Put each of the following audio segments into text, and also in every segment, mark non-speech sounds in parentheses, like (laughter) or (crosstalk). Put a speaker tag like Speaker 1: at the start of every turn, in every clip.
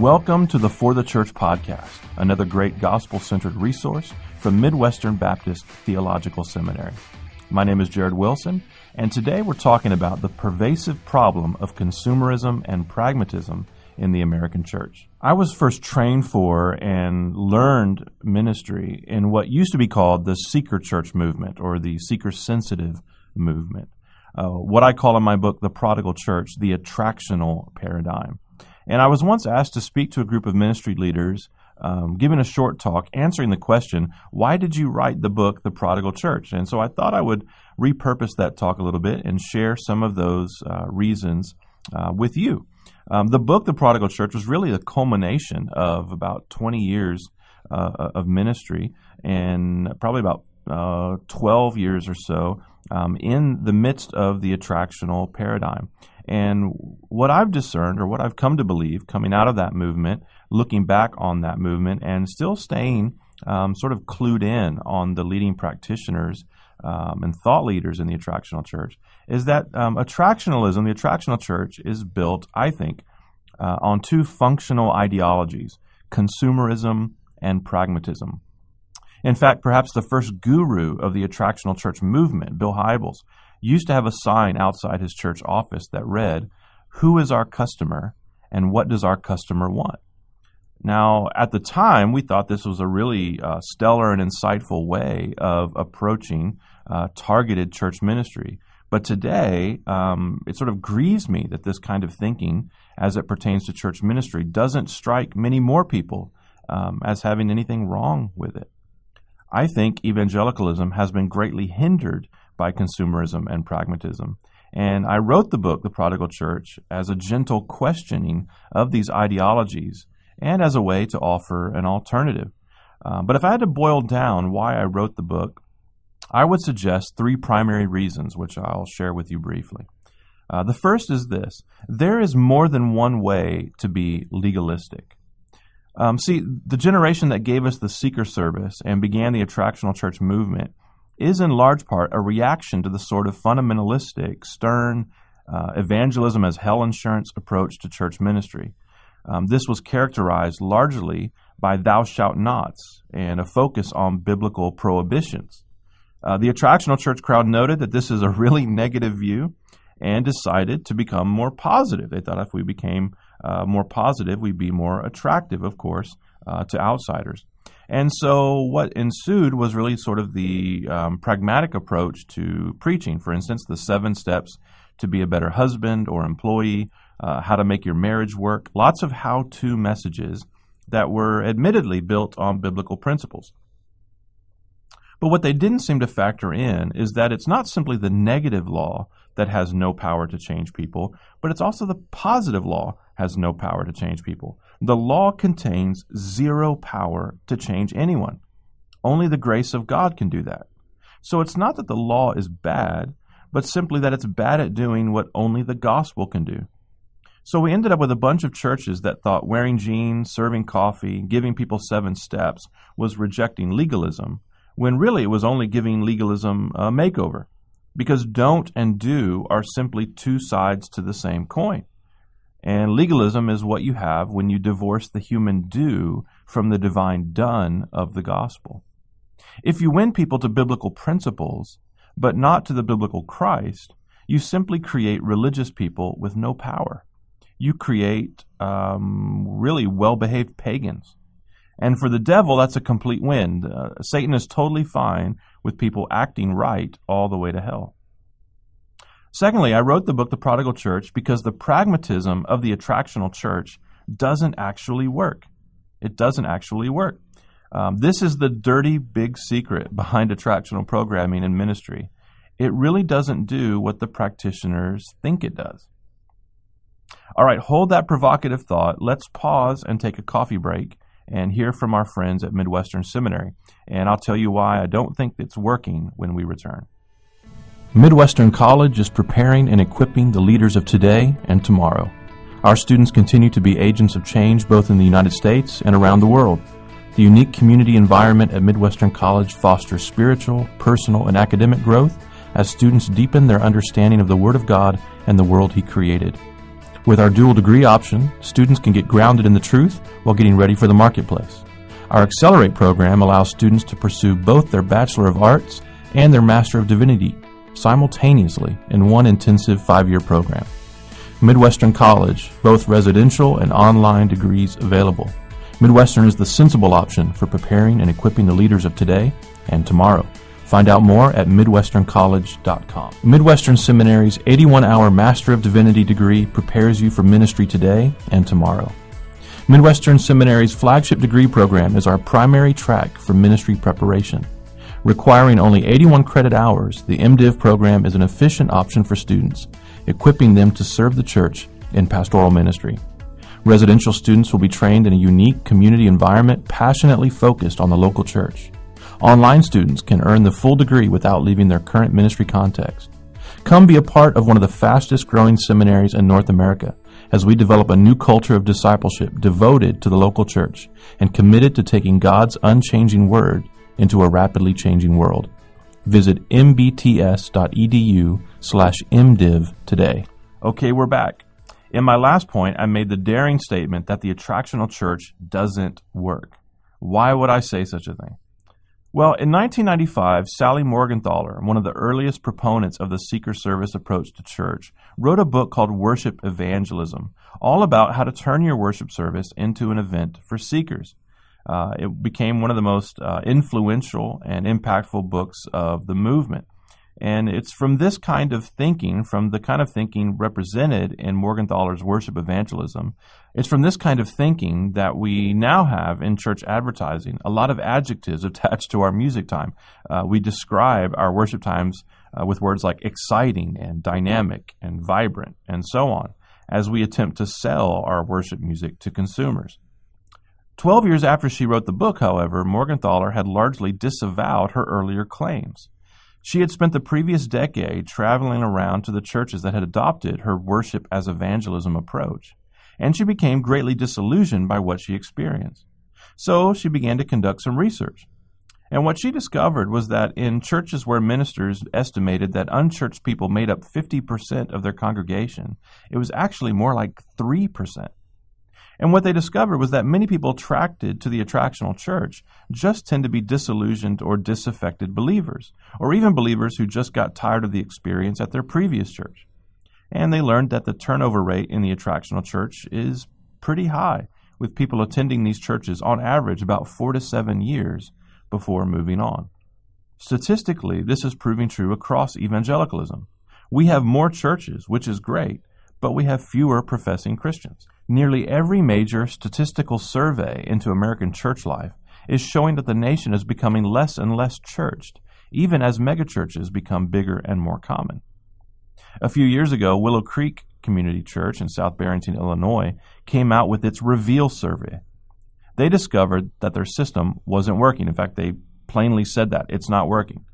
Speaker 1: Welcome to the For the Church podcast, another great gospel centered resource from Midwestern Baptist Theological Seminary. My name is Jared Wilson, and today we're talking about the pervasive problem of consumerism and pragmatism in the American church. I was first trained for and learned ministry in what used to be called the seeker church movement or the seeker sensitive movement. Uh, what I call in my book, The Prodigal Church, the attractional paradigm. And I was once asked to speak to a group of ministry leaders, um, giving a short talk, answering the question, Why did you write the book, The Prodigal Church? And so I thought I would repurpose that talk a little bit and share some of those uh, reasons uh, with you. Um, the book, The Prodigal Church, was really the culmination of about 20 years uh, of ministry and probably about uh, 12 years or so um, in the midst of the attractional paradigm. And what I've discerned, or what I've come to believe, coming out of that movement, looking back on that movement, and still staying um, sort of clued in on the leading practitioners um, and thought leaders in the attractional church, is that um, attractionalism, the attractional church, is built, I think, uh, on two functional ideologies consumerism and pragmatism. In fact, perhaps the first guru of the attractional church movement, Bill Hybels, used to have a sign outside his church office that read, Who is our customer and what does our customer want? Now, at the time, we thought this was a really uh, stellar and insightful way of approaching uh, targeted church ministry. But today, um, it sort of grieves me that this kind of thinking, as it pertains to church ministry, doesn't strike many more people um, as having anything wrong with it. I think evangelicalism has been greatly hindered by consumerism and pragmatism. And I wrote the book, The Prodigal Church, as a gentle questioning of these ideologies and as a way to offer an alternative. Uh, but if I had to boil down why I wrote the book, I would suggest three primary reasons, which I'll share with you briefly. Uh, the first is this there is more than one way to be legalistic. Um, see, the generation that gave us the seeker service and began the attractional church movement is in large part a reaction to the sort of fundamentalistic, stern, uh, evangelism as hell insurance approach to church ministry. Um, this was characterized largely by thou shalt nots and a focus on biblical prohibitions. Uh, the attractional church crowd noted that this is a really (laughs) negative view and decided to become more positive. They thought if we became uh, more positive, we'd be more attractive, of course, uh, to outsiders. And so what ensued was really sort of the um, pragmatic approach to preaching. For instance, the seven steps to be a better husband or employee, uh, how to make your marriage work, lots of how to messages that were admittedly built on biblical principles. But what they didn't seem to factor in is that it's not simply the negative law that has no power to change people, but it's also the positive law has no power to change people. The law contains zero power to change anyone. Only the grace of God can do that. So it's not that the law is bad, but simply that it's bad at doing what only the gospel can do. So we ended up with a bunch of churches that thought wearing jeans, serving coffee, giving people seven steps was rejecting legalism, when really it was only giving legalism a makeover. Because don't and do are simply two sides to the same coin. And legalism is what you have when you divorce the human do from the divine done of the gospel. If you win people to biblical principles, but not to the biblical Christ, you simply create religious people with no power. You create um, really well behaved pagans. And for the devil, that's a complete win. Uh, Satan is totally fine with people acting right all the way to hell. Secondly, I wrote the book The Prodigal Church because the pragmatism of the attractional church doesn't actually work. It doesn't actually work. Um, this is the dirty big secret behind attractional programming and ministry. It really doesn't do what the practitioners think it does. All right, hold that provocative thought. Let's pause and take a coffee break and hear from our friends at Midwestern Seminary. And I'll tell you why I don't think it's working when we return. Midwestern College is preparing and equipping the leaders of today and tomorrow. Our students continue to be agents of change both in the United States and around the world. The unique community environment at Midwestern College fosters spiritual, personal, and academic growth as students deepen their understanding of the Word of God and the world He created. With our dual degree option, students can get grounded in the truth while getting ready for the marketplace. Our Accelerate program allows students to pursue both their Bachelor of Arts and their Master of Divinity simultaneously in one intensive five year program. Midwestern College, both residential and online degrees available. Midwestern is the sensible option for preparing and equipping the leaders of today and tomorrow. Find out more at MidwesternCollege.com. Midwestern Seminary's 81 hour Master of Divinity degree prepares you for ministry today and tomorrow. Midwestern Seminary's flagship degree program is our primary track for ministry preparation. Requiring only 81 credit hours, the MDiv program is an efficient option for students, equipping them to serve the church in pastoral ministry. Residential students will be trained in a unique community environment passionately focused on the local church. Online students can earn the full degree without leaving their current ministry context. Come be a part of one of the fastest growing seminaries in North America as we develop a new culture of discipleship devoted to the local church and committed to taking God's unchanging word into a rapidly changing world. Visit mbts.edu slash mdiv today. Okay, we're back. In my last point, I made the daring statement that the attractional church doesn't work. Why would I say such a thing? Well, in 1995, Sally Morgenthaler, one of the earliest proponents of the seeker service approach to church, wrote a book called Worship Evangelism, all about how to turn your worship service into an event for seekers. Uh, it became one of the most uh, influential and impactful books of the movement. And it's from this kind of thinking, from the kind of thinking represented in Morgenthaler's worship evangelism, it's from this kind of thinking that we now have in church advertising a lot of adjectives (laughs) attached to our music time. Uh, we describe our worship times uh, with words like exciting and dynamic and vibrant and so on as we attempt to sell our worship music to consumers. Twelve years after she wrote the book, however, Morgenthaler had largely disavowed her earlier claims. She had spent the previous decade traveling around to the churches that had adopted her worship as evangelism approach, and she became greatly disillusioned by what she experienced. So she began to conduct some research. And what she discovered was that in churches where ministers estimated that unchurched people made up 50% of their congregation, it was actually more like 3%. And what they discovered was that many people attracted to the attractional church just tend to be disillusioned or disaffected believers, or even believers who just got tired of the experience at their previous church. And they learned that the turnover rate in the attractional church is pretty high, with people attending these churches on average about four to seven years before moving on. Statistically, this is proving true across evangelicalism. We have more churches, which is great, but we have fewer professing Christians. Nearly every major statistical survey into American church life is showing that the nation is becoming less and less churched, even as megachurches become bigger and more common. A few years ago, Willow Creek Community Church in South Barrington, Illinois, came out with its Reveal survey. They discovered that their system wasn't working. In fact, they plainly said that it's not working.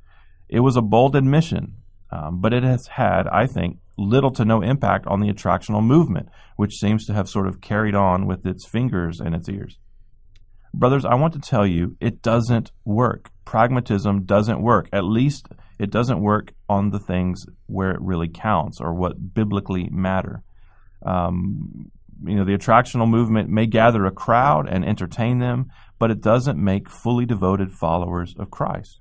Speaker 1: It was a bold admission, um, but it has had, I think, little to no impact on the attractional movement, which seems to have sort of carried on with its fingers and its ears. Brothers, I want to tell you, it doesn't work. Pragmatism doesn't work. At least it doesn't work on the things where it really counts or what biblically matter. Um, you know, the attractional movement may gather a crowd and entertain them, but it doesn't make fully devoted followers of Christ.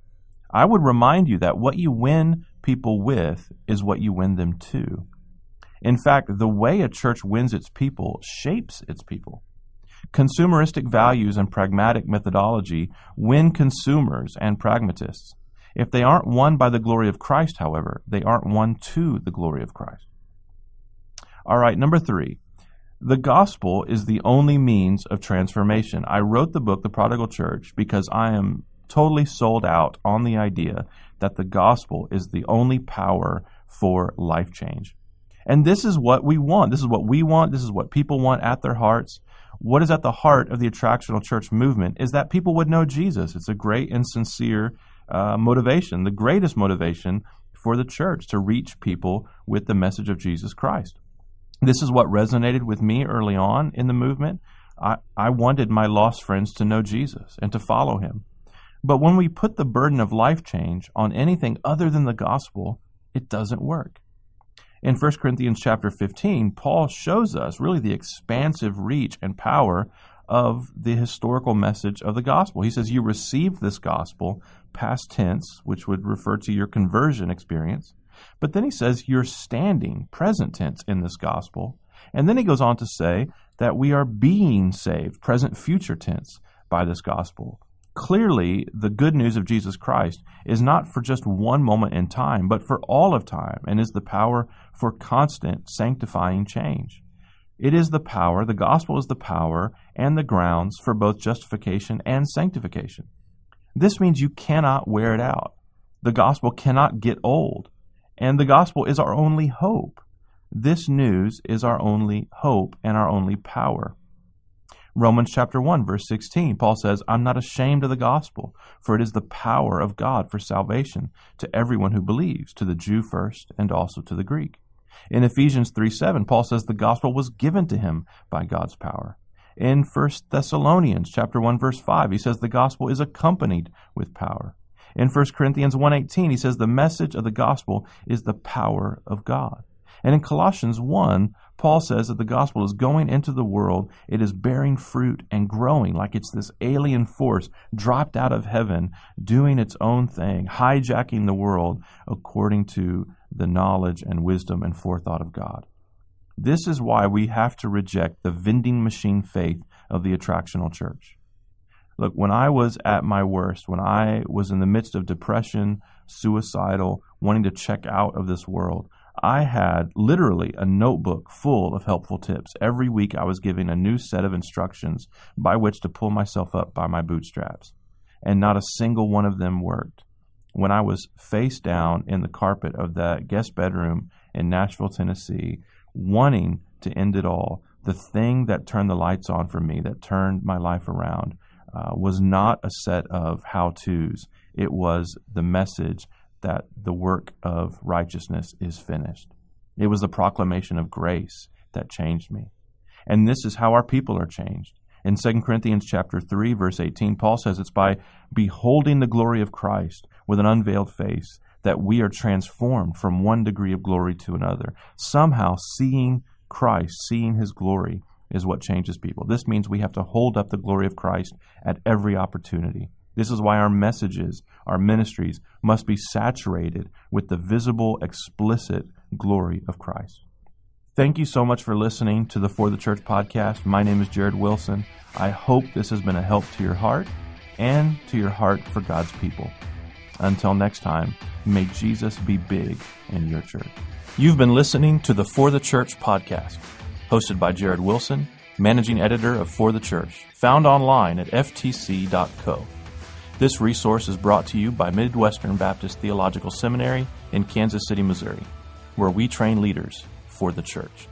Speaker 1: I would remind you that what you win people with is what you win them to. In fact, the way a church wins its people shapes its people. Consumeristic values and pragmatic methodology win consumers and pragmatists. If they aren't won by the glory of Christ, however, they aren't won to the glory of Christ. All right, number three. The gospel is the only means of transformation. I wrote the book, The Prodigal Church, because I am totally sold out on the idea that the gospel is the only power for life change. And this is what we want. This is what we want. This is what people want at their hearts. What is at the heart of the attractional church movement is that people would know Jesus. It's a great and sincere uh, motivation, the greatest motivation for the church to reach people with the message of Jesus Christ. This is what resonated with me early on in the movement. I, I wanted my lost friends to know Jesus and to follow him. But when we put the burden of life change on anything other than the gospel, it doesn't work. In 1 Corinthians chapter 15, Paul shows us really the expansive reach and power of the historical message of the gospel. He says, You received this gospel, past tense, which would refer to your conversion experience. But then he says, You're standing, present tense, in this gospel. And then he goes on to say that we are being saved, present future tense, by this gospel. Clearly, the good news of Jesus Christ is not for just one moment in time, but for all of time, and is the power for constant sanctifying change. It is the power, the gospel is the power and the grounds for both justification and sanctification. This means you cannot wear it out. The gospel cannot get old, and the gospel is our only hope. This news is our only hope and our only power. Romans chapter 1 verse 16 Paul says, "I'm not ashamed of the gospel, for it is the power of God for salvation to everyone who believes, to the Jew first and also to the Greek." In Ephesians 3 7, Paul says the gospel was given to him by God's power. In 1 Thessalonians chapter 1 verse 5, he says the gospel is accompanied with power. In 1 Corinthians 1:18, he says the message of the gospel is the power of God. And in Colossians 1, Paul says that the gospel is going into the world, it is bearing fruit and growing like it's this alien force dropped out of heaven, doing its own thing, hijacking the world according to the knowledge and wisdom and forethought of God. This is why we have to reject the vending machine faith of the attractional church. Look, when I was at my worst, when I was in the midst of depression, suicidal, wanting to check out of this world, I had literally a notebook full of helpful tips. Every week I was given a new set of instructions by which to pull myself up by my bootstraps. And not a single one of them worked. When I was face down in the carpet of that guest bedroom in Nashville, Tennessee, wanting to end it all, the thing that turned the lights on for me, that turned my life around, uh, was not a set of how to's. It was the message that the work of righteousness is finished. It was the proclamation of grace that changed me. And this is how our people are changed. In 2 Corinthians chapter 3 verse 18 Paul says it's by beholding the glory of Christ with an unveiled face that we are transformed from one degree of glory to another. Somehow seeing Christ, seeing his glory is what changes people. This means we have to hold up the glory of Christ at every opportunity. This is why our messages, our ministries, must be saturated with the visible, explicit glory of Christ. Thank you so much for listening to the For the Church podcast. My name is Jared Wilson. I hope this has been a help to your heart and to your heart for God's people. Until next time, may Jesus be big in your church. You've been listening to the For the Church podcast, hosted by Jared Wilson, managing editor of For the Church, found online at ftc.co. This resource is brought to you by Midwestern Baptist Theological Seminary in Kansas City, Missouri, where we train leaders for the church.